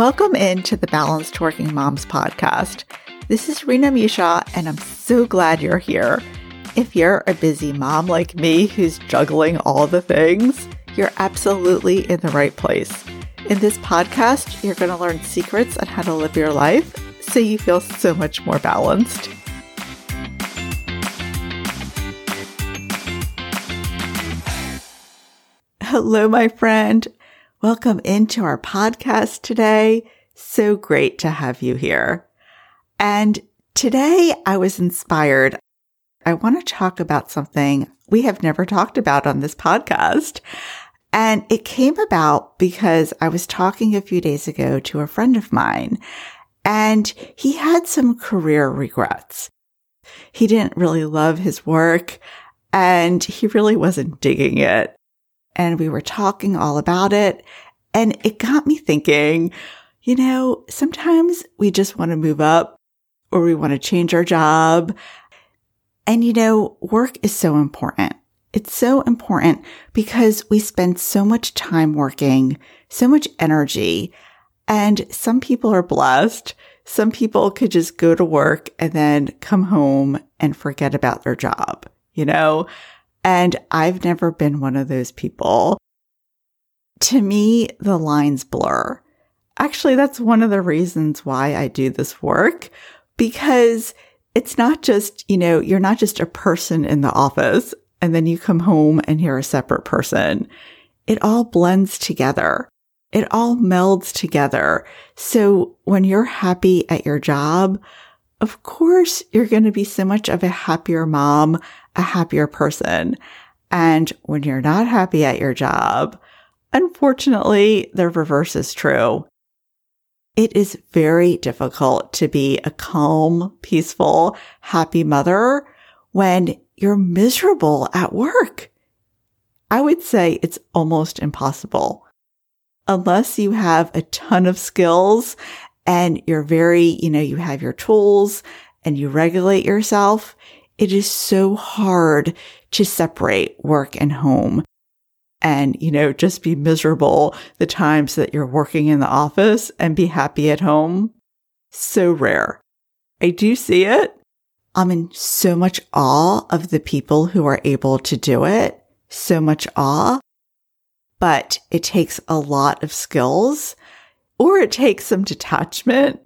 Welcome into the Balanced Working Moms podcast. This is Rina Meushaw, and I'm so glad you're here. If you're a busy mom like me who's juggling all the things, you're absolutely in the right place. In this podcast, you're going to learn secrets on how to live your life so you feel so much more balanced. Hello, my friend. Welcome into our podcast today. So great to have you here. And today I was inspired. I want to talk about something we have never talked about on this podcast. And it came about because I was talking a few days ago to a friend of mine and he had some career regrets. He didn't really love his work and he really wasn't digging it and we were talking all about it. And it got me thinking, you know, sometimes we just want to move up or we want to change our job. And you know, work is so important. It's so important because we spend so much time working, so much energy. And some people are blessed. Some people could just go to work and then come home and forget about their job, you know? And I've never been one of those people. To me, the lines blur. Actually, that's one of the reasons why I do this work because it's not just, you know, you're not just a person in the office and then you come home and you're a separate person. It all blends together. It all melds together. So when you're happy at your job, of course, you're going to be so much of a happier mom, a happier person. And when you're not happy at your job, unfortunately, the reverse is true. It is very difficult to be a calm, peaceful, happy mother when you're miserable at work. I would say it's almost impossible. Unless you have a ton of skills and you're very, you know, you have your tools and you regulate yourself, it is so hard to separate work and home and, you know, just be miserable the times that you're working in the office and be happy at home. So rare. I do see it. I'm in so much awe of the people who are able to do it. So much awe. But it takes a lot of skills or it takes some detachment.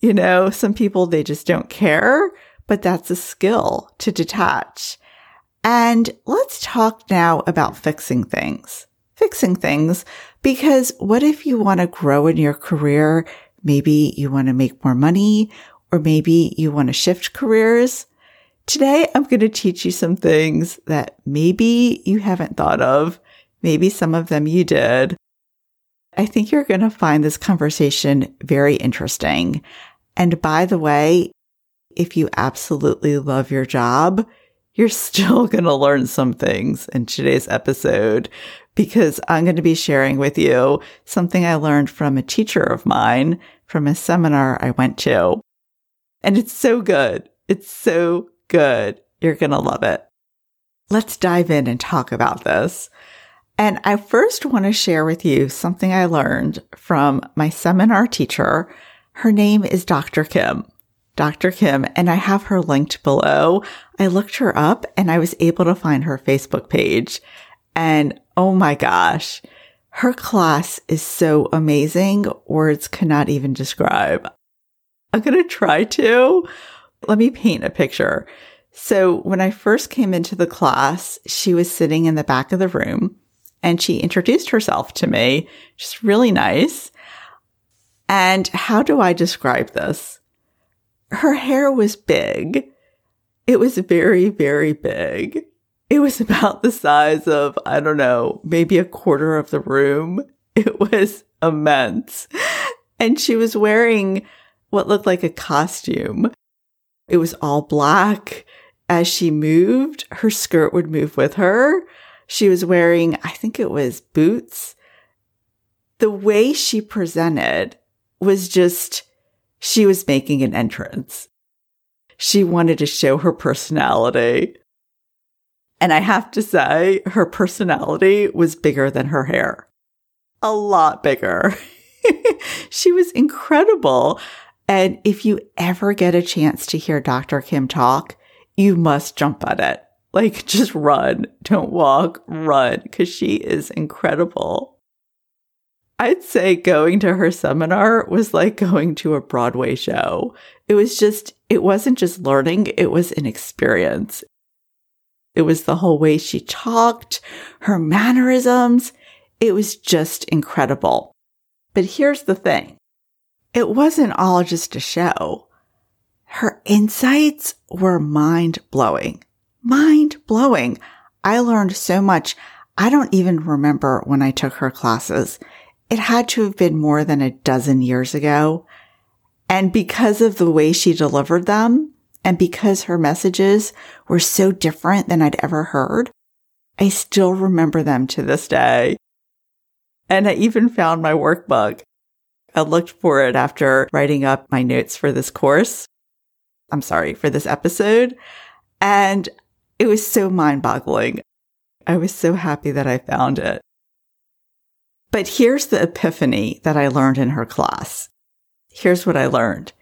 You know, some people, they just don't care but that's a skill to detach. And let's talk now about fixing things. Fixing things because what if you want to grow in your career? Maybe you want to make more money or maybe you want to shift careers. Today, I'm going to teach you some things that maybe you haven't thought of. Maybe some of them you did. I think you're going to find this conversation very interesting. And by the way, if you absolutely love your job, you're still going to learn some things in today's episode because I'm going to be sharing with you something I learned from a teacher of mine from a seminar I went to. And it's so good. It's so good. You're going to love it. Let's dive in and talk about this. And I first want to share with you something I learned from my seminar teacher. Her name is Dr. Kim. Dr. Kim, and I have her linked below. I looked her up and I was able to find her Facebook page. And oh my gosh, her class is so amazing. Words cannot even describe. I'm going to try to. Let me paint a picture. So when I first came into the class, she was sitting in the back of the room and she introduced herself to me, just really nice. And how do I describe this? Her hair was big. It was very, very big. It was about the size of, I don't know, maybe a quarter of the room. It was immense. And she was wearing what looked like a costume. It was all black. As she moved, her skirt would move with her. She was wearing, I think it was boots. The way she presented was just she was making an entrance. She wanted to show her personality. And I have to say, her personality was bigger than her hair. A lot bigger. she was incredible. And if you ever get a chance to hear Dr. Kim talk, you must jump at it. Like just run, don't walk, run, because she is incredible. I'd say going to her seminar was like going to a Broadway show. It was just, it wasn't just learning, it was an experience. It was the whole way she talked, her mannerisms. It was just incredible. But here's the thing. It wasn't all just a show. Her insights were mind blowing. Mind blowing. I learned so much. I don't even remember when I took her classes. It had to have been more than a dozen years ago. And because of the way she delivered them and because her messages were so different than I'd ever heard, I still remember them to this day. And I even found my workbook. I looked for it after writing up my notes for this course. I'm sorry, for this episode. And it was so mind boggling. I was so happy that I found it. But here's the epiphany that I learned in her class. Here's what I learned.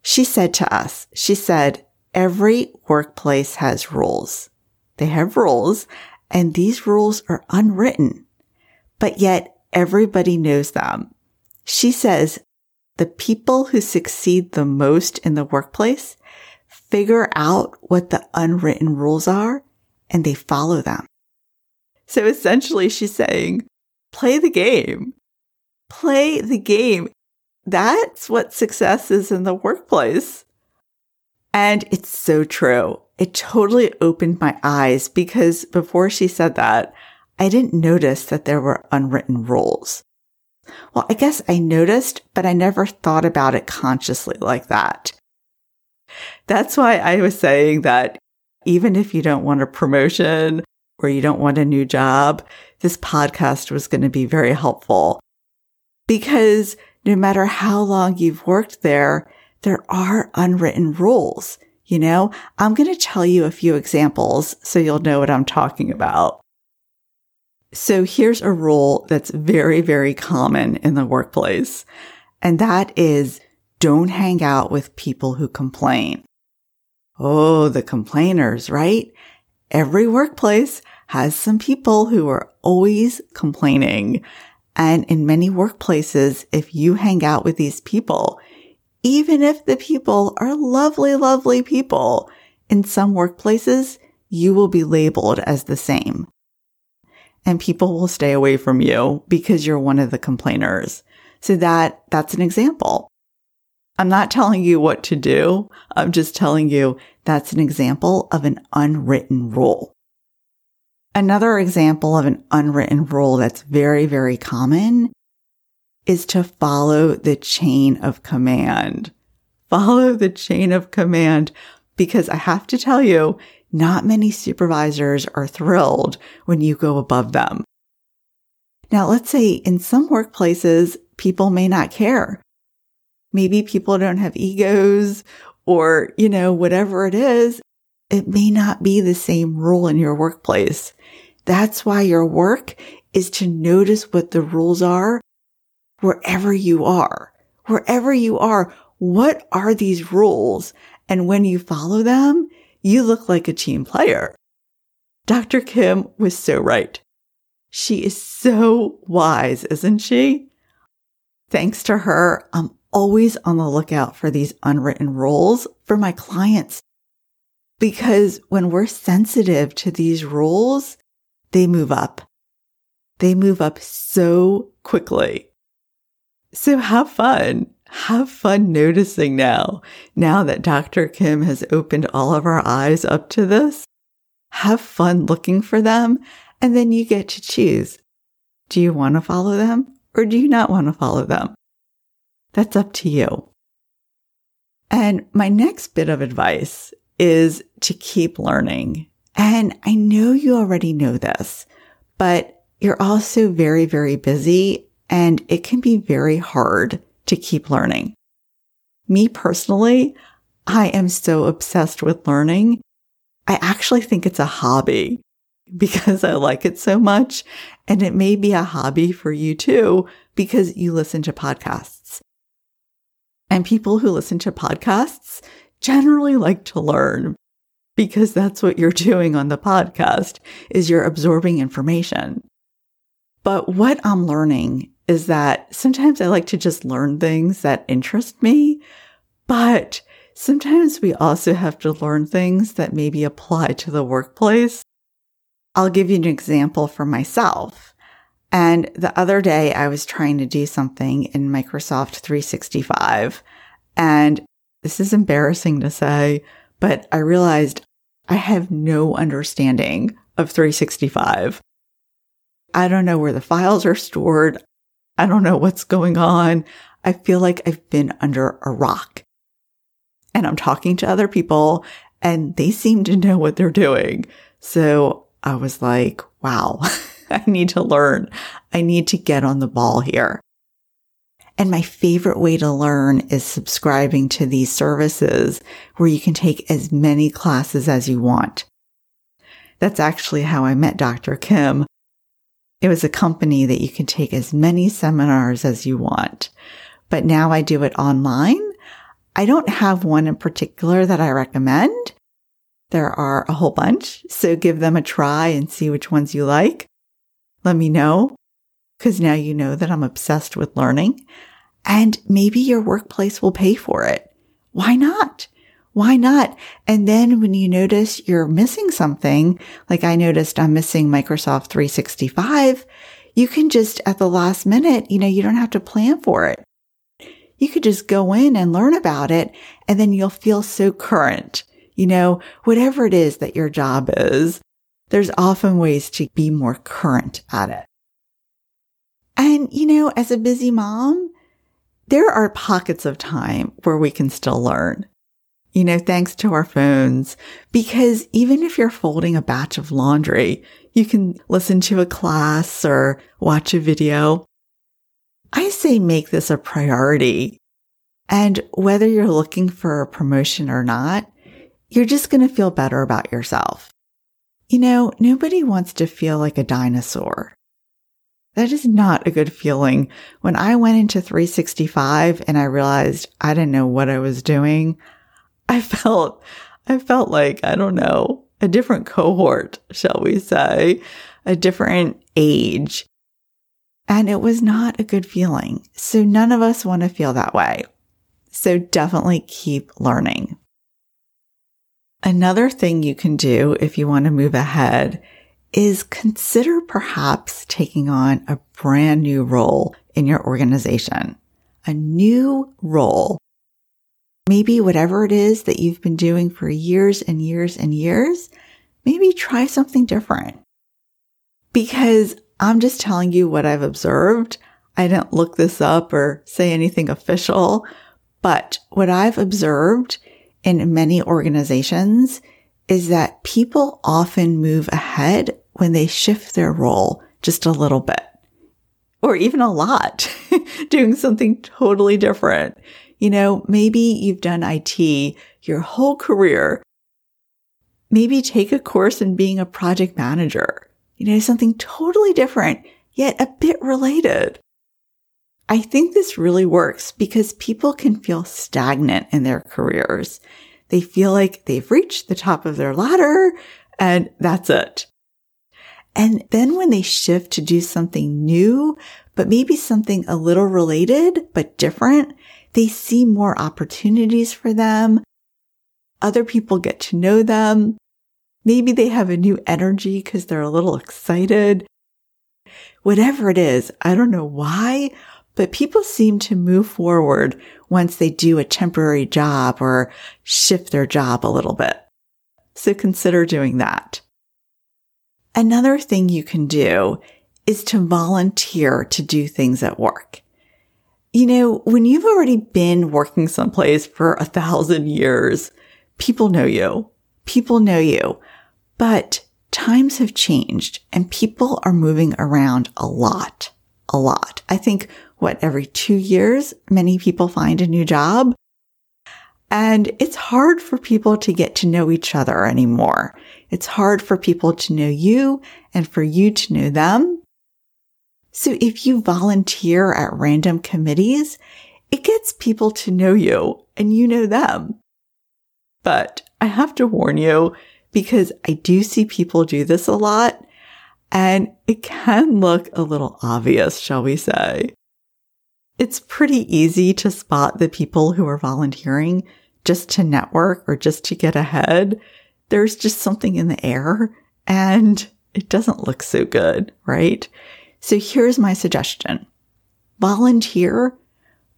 She said to us, she said, every workplace has rules. They have rules and these rules are unwritten, but yet everybody knows them. She says the people who succeed the most in the workplace figure out what the unwritten rules are and they follow them. So essentially she's saying, play the game. Play the game. That's what success is in the workplace. And it's so true. It totally opened my eyes because before she said that, I didn't notice that there were unwritten rules. Well, I guess I noticed, but I never thought about it consciously like that. That's why I was saying that even if you don't want a promotion or you don't want a new job, this podcast was going to be very helpful because no matter how long you've worked there, there are unwritten rules. You know, I'm going to tell you a few examples so you'll know what I'm talking about. So here's a rule that's very, very common in the workplace. And that is don't hang out with people who complain. Oh, the complainers, right? Every workplace has some people who are always complaining. And in many workplaces, if you hang out with these people, even if the people are lovely, lovely people, in some workplaces, you will be labeled as the same. And people will stay away from you because you're one of the complainers. So that, that's an example. I'm not telling you what to do. I'm just telling you that's an example of an unwritten rule. Another example of an unwritten rule that's very, very common is to follow the chain of command. Follow the chain of command because I have to tell you, not many supervisors are thrilled when you go above them. Now, let's say in some workplaces, people may not care. Maybe people don't have egos or, you know, whatever it is. It may not be the same rule in your workplace. That's why your work is to notice what the rules are wherever you are. Wherever you are, what are these rules? And when you follow them, you look like a team player. Dr. Kim was so right. She is so wise, isn't she? Thanks to her, I'm always on the lookout for these unwritten rules for my clients. Because when we're sensitive to these rules, they move up. They move up so quickly. So have fun. Have fun noticing now. Now that Dr. Kim has opened all of our eyes up to this, have fun looking for them. And then you get to choose. Do you want to follow them or do you not want to follow them? That's up to you. And my next bit of advice is to keep learning. And I know you already know this, but you're also very, very busy and it can be very hard to keep learning. Me personally, I am so obsessed with learning. I actually think it's a hobby because I like it so much. And it may be a hobby for you too, because you listen to podcasts. And people who listen to podcasts generally like to learn because that's what you're doing on the podcast is you're absorbing information. But what I'm learning is that sometimes I like to just learn things that interest me, but sometimes we also have to learn things that maybe apply to the workplace. I'll give you an example for myself. And the other day I was trying to do something in Microsoft 365 and this is embarrassing to say, but I realized I have no understanding of 365. I don't know where the files are stored. I don't know what's going on. I feel like I've been under a rock. And I'm talking to other people and they seem to know what they're doing. So I was like, wow, I need to learn. I need to get on the ball here. And my favorite way to learn is subscribing to these services where you can take as many classes as you want. That's actually how I met Dr. Kim. It was a company that you can take as many seminars as you want. But now I do it online. I don't have one in particular that I recommend. There are a whole bunch. So give them a try and see which ones you like. Let me know because now you know that I'm obsessed with learning and maybe your workplace will pay for it. Why not? Why not? And then when you notice you're missing something, like I noticed I'm missing Microsoft 365, you can just at the last minute, you know, you don't have to plan for it. You could just go in and learn about it and then you'll feel so current. You know, whatever it is that your job is, there's often ways to be more current at it. And, you know, as a busy mom, there are pockets of time where we can still learn. You know, thanks to our phones, because even if you're folding a batch of laundry, you can listen to a class or watch a video. I say make this a priority. And whether you're looking for a promotion or not, you're just going to feel better about yourself. You know, nobody wants to feel like a dinosaur. That is not a good feeling. When I went into 365 and I realized I didn't know what I was doing, I felt, I felt like, I don't know, a different cohort, shall we say, a different age. And it was not a good feeling. So none of us want to feel that way. So definitely keep learning. Another thing you can do if you want to move ahead is consider perhaps taking on a brand new role in your organization, a new role. Maybe whatever it is that you've been doing for years and years and years, maybe try something different. Because I'm just telling you what I've observed. I didn't look this up or say anything official, but what I've observed in many organizations is that people often move ahead when they shift their role just a little bit or even a lot, doing something totally different. You know, maybe you've done IT your whole career. Maybe take a course in being a project manager, you know, something totally different, yet a bit related. I think this really works because people can feel stagnant in their careers. They feel like they've reached the top of their ladder and that's it. And then when they shift to do something new, but maybe something a little related, but different, they see more opportunities for them. Other people get to know them. Maybe they have a new energy because they're a little excited. Whatever it is, I don't know why, but people seem to move forward once they do a temporary job or shift their job a little bit. So consider doing that. Another thing you can do is to volunteer to do things at work. You know, when you've already been working someplace for a thousand years, people know you. People know you. But times have changed and people are moving around a lot. A lot. I think what every two years, many people find a new job. And it's hard for people to get to know each other anymore. It's hard for people to know you and for you to know them. So if you volunteer at random committees, it gets people to know you and you know them. But I have to warn you because I do see people do this a lot and it can look a little obvious, shall we say. It's pretty easy to spot the people who are volunteering just to network or just to get ahead. There's just something in the air and it doesn't look so good, right? So here's my suggestion. Volunteer,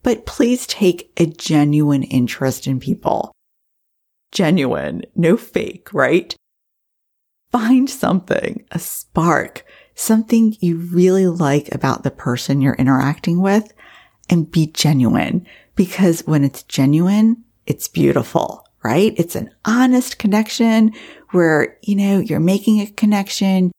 but please take a genuine interest in people. Genuine, no fake, right? Find something, a spark, something you really like about the person you're interacting with and be genuine because when it's genuine, it's beautiful, right? It's an honest connection where, you know, you're making a connection.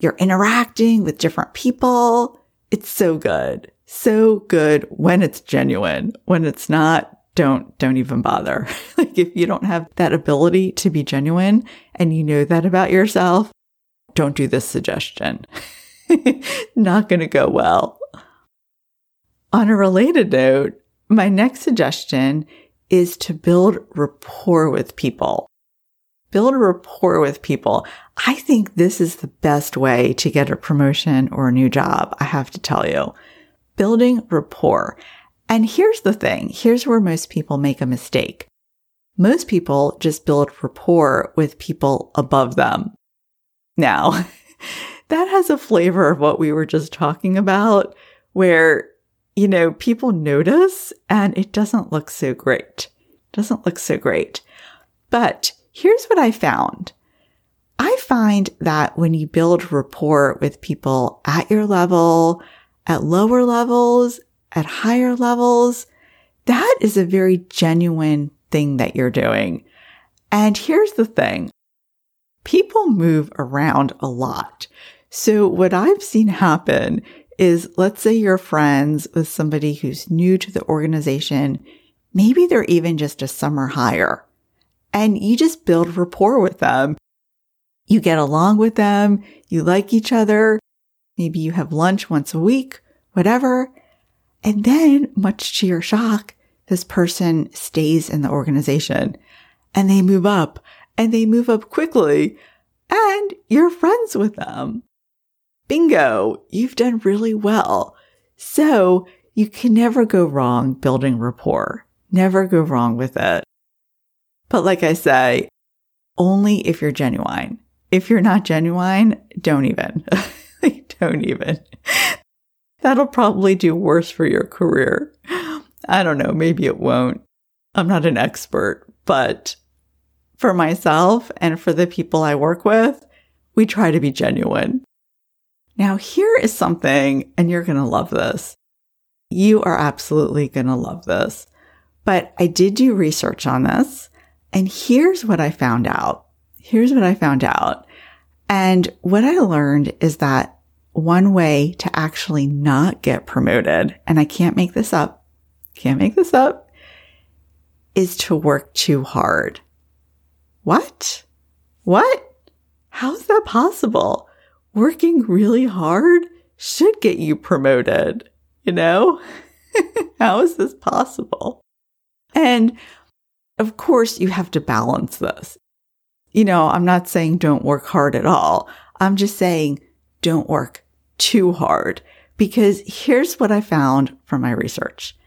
You're interacting with different people. It's so good. So good when it's genuine. When it's not, don't, don't even bother. like if you don't have that ability to be genuine and you know that about yourself, don't do this suggestion. not going to go well. On a related note, my next suggestion is to build rapport with people. Build a rapport with people. I think this is the best way to get a promotion or a new job. I have to tell you, building rapport. And here's the thing. Here's where most people make a mistake. Most people just build rapport with people above them. Now, that has a flavor of what we were just talking about, where, you know, people notice and it doesn't look so great. Doesn't look so great. But here's what I found. I find that when you build rapport with people at your level, at lower levels, at higher levels, that is a very genuine thing that you're doing. And here's the thing. People move around a lot. So what I've seen happen is let's say you're friends with somebody who's new to the organization. Maybe they're even just a summer hire and you just build rapport with them. You get along with them. You like each other. Maybe you have lunch once a week, whatever. And then, much to your shock, this person stays in the organization and they move up and they move up quickly and you're friends with them. Bingo, you've done really well. So you can never go wrong building rapport. Never go wrong with it. But like I say, only if you're genuine. If you're not genuine, don't even. don't even. That'll probably do worse for your career. I don't know. Maybe it won't. I'm not an expert, but for myself and for the people I work with, we try to be genuine. Now, here is something, and you're going to love this. You are absolutely going to love this. But I did do research on this, and here's what I found out. Here's what I found out. And what I learned is that one way to actually not get promoted, and I can't make this up, can't make this up, is to work too hard. What? What? How's that possible? Working really hard should get you promoted, you know? How is this possible? And of course, you have to balance this. You know, I'm not saying don't work hard at all. I'm just saying don't work too hard because here's what I found from my research.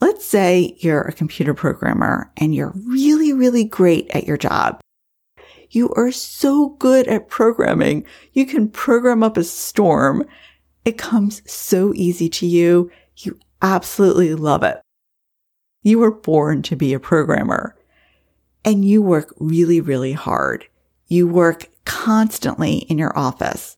Let's say you're a computer programmer and you're really, really great at your job. You are so good at programming. You can program up a storm. It comes so easy to you. You absolutely love it. You were born to be a programmer and you work really, really hard. You work constantly in your office.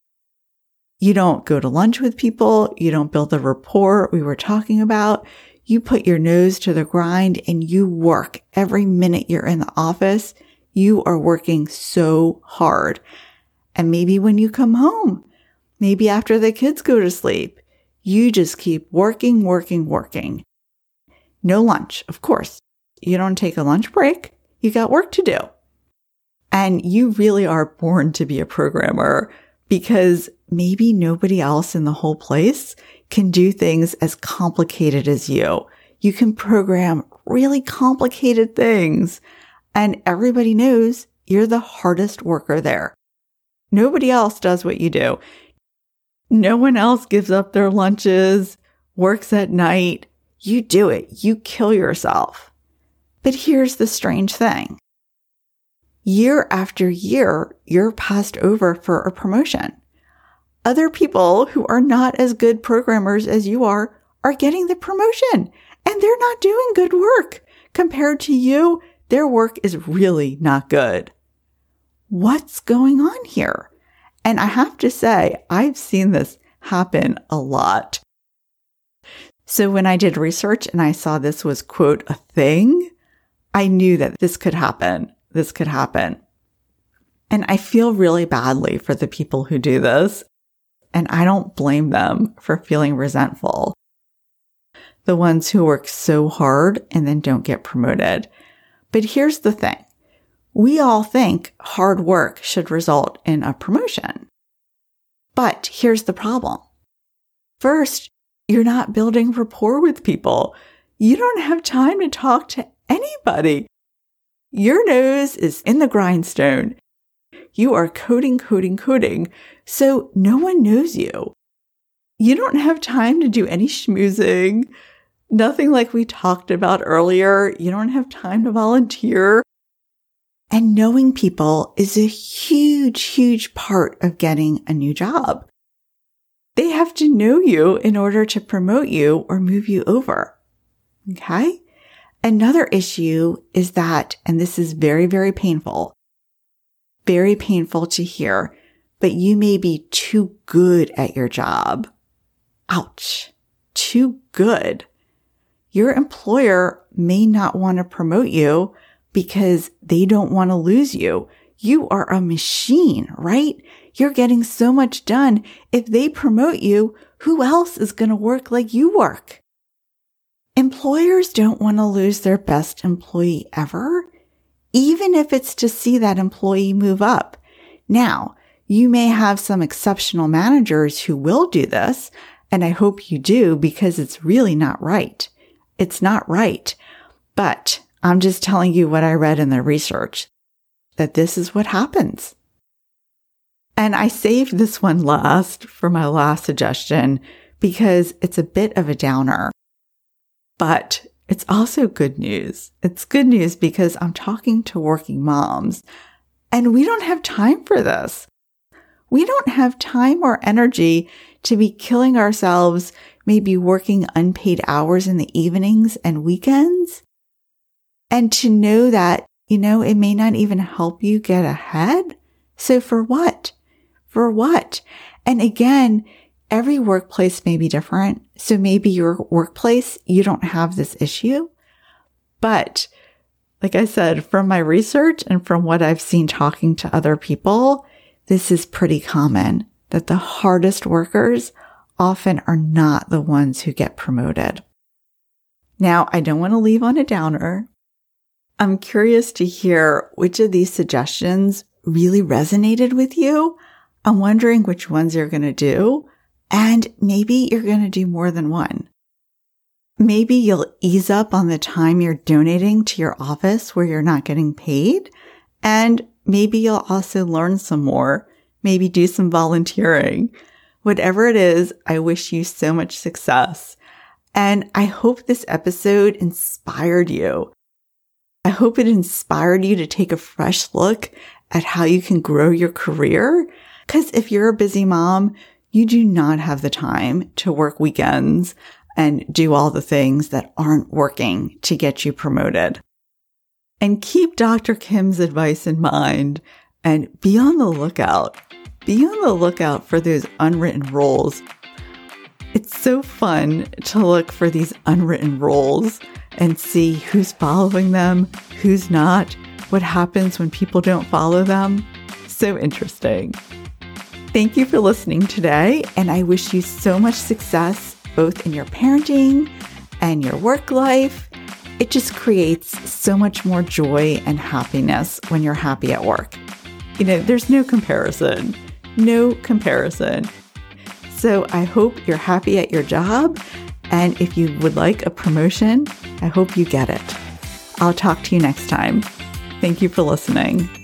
You don't go to lunch with people. You don't build the rapport we were talking about. You put your nose to the grind and you work every minute you're in the office. You are working so hard. And maybe when you come home, maybe after the kids go to sleep, you just keep working, working, working. No lunch, of course. You don't take a lunch break. You got work to do. And you really are born to be a programmer because maybe nobody else in the whole place can do things as complicated as you. You can program really complicated things and everybody knows you're the hardest worker there. Nobody else does what you do. No one else gives up their lunches, works at night. You do it. You kill yourself. But here's the strange thing. Year after year, you're passed over for a promotion. Other people who are not as good programmers as you are are getting the promotion and they're not doing good work. Compared to you, their work is really not good. What's going on here? And I have to say, I've seen this happen a lot. So when I did research and I saw this was quote a thing, I knew that this could happen. This could happen. And I feel really badly for the people who do this. And I don't blame them for feeling resentful. The ones who work so hard and then don't get promoted. But here's the thing. We all think hard work should result in a promotion. But here's the problem. First, you're not building rapport with people. You don't have time to talk to anybody. Your nose is in the grindstone. You are coding, coding, coding. So no one knows you. You don't have time to do any schmoozing. Nothing like we talked about earlier. You don't have time to volunteer. And knowing people is a huge, huge part of getting a new job. They have to know you in order to promote you or move you over. Okay. Another issue is that, and this is very, very painful, very painful to hear, but you may be too good at your job. Ouch. Too good. Your employer may not want to promote you because they don't want to lose you. You are a machine, right? You're getting so much done. If they promote you, who else is going to work like you work? Employers don't want to lose their best employee ever, even if it's to see that employee move up. Now, you may have some exceptional managers who will do this, and I hope you do because it's really not right. It's not right. But I'm just telling you what I read in the research that this is what happens. And I saved this one last for my last suggestion because it's a bit of a downer, but it's also good news. It's good news because I'm talking to working moms and we don't have time for this. We don't have time or energy to be killing ourselves, maybe working unpaid hours in the evenings and weekends and to know that, you know, it may not even help you get ahead. So for what? For what? And again, every workplace may be different. So maybe your workplace, you don't have this issue. But like I said, from my research and from what I've seen talking to other people, this is pretty common that the hardest workers often are not the ones who get promoted. Now, I don't want to leave on a downer I'm curious to hear which of these suggestions really resonated with you. I'm wondering which ones you're going to do. And maybe you're going to do more than one. Maybe you'll ease up on the time you're donating to your office where you're not getting paid. And maybe you'll also learn some more, maybe do some volunteering. Whatever it is, I wish you so much success. And I hope this episode inspired you. I hope it inspired you to take a fresh look at how you can grow your career. Cause if you're a busy mom, you do not have the time to work weekends and do all the things that aren't working to get you promoted. And keep Dr. Kim's advice in mind and be on the lookout. Be on the lookout for those unwritten rules. It's so fun to look for these unwritten rules and see who's following them, who's not, what happens when people don't follow them. So interesting. Thank you for listening today, and I wish you so much success both in your parenting and your work life. It just creates so much more joy and happiness when you're happy at work. You know, there's no comparison, no comparison. So I hope you're happy at your job And if you would like a promotion, I hope you get it. I'll talk to you next time. Thank you for listening.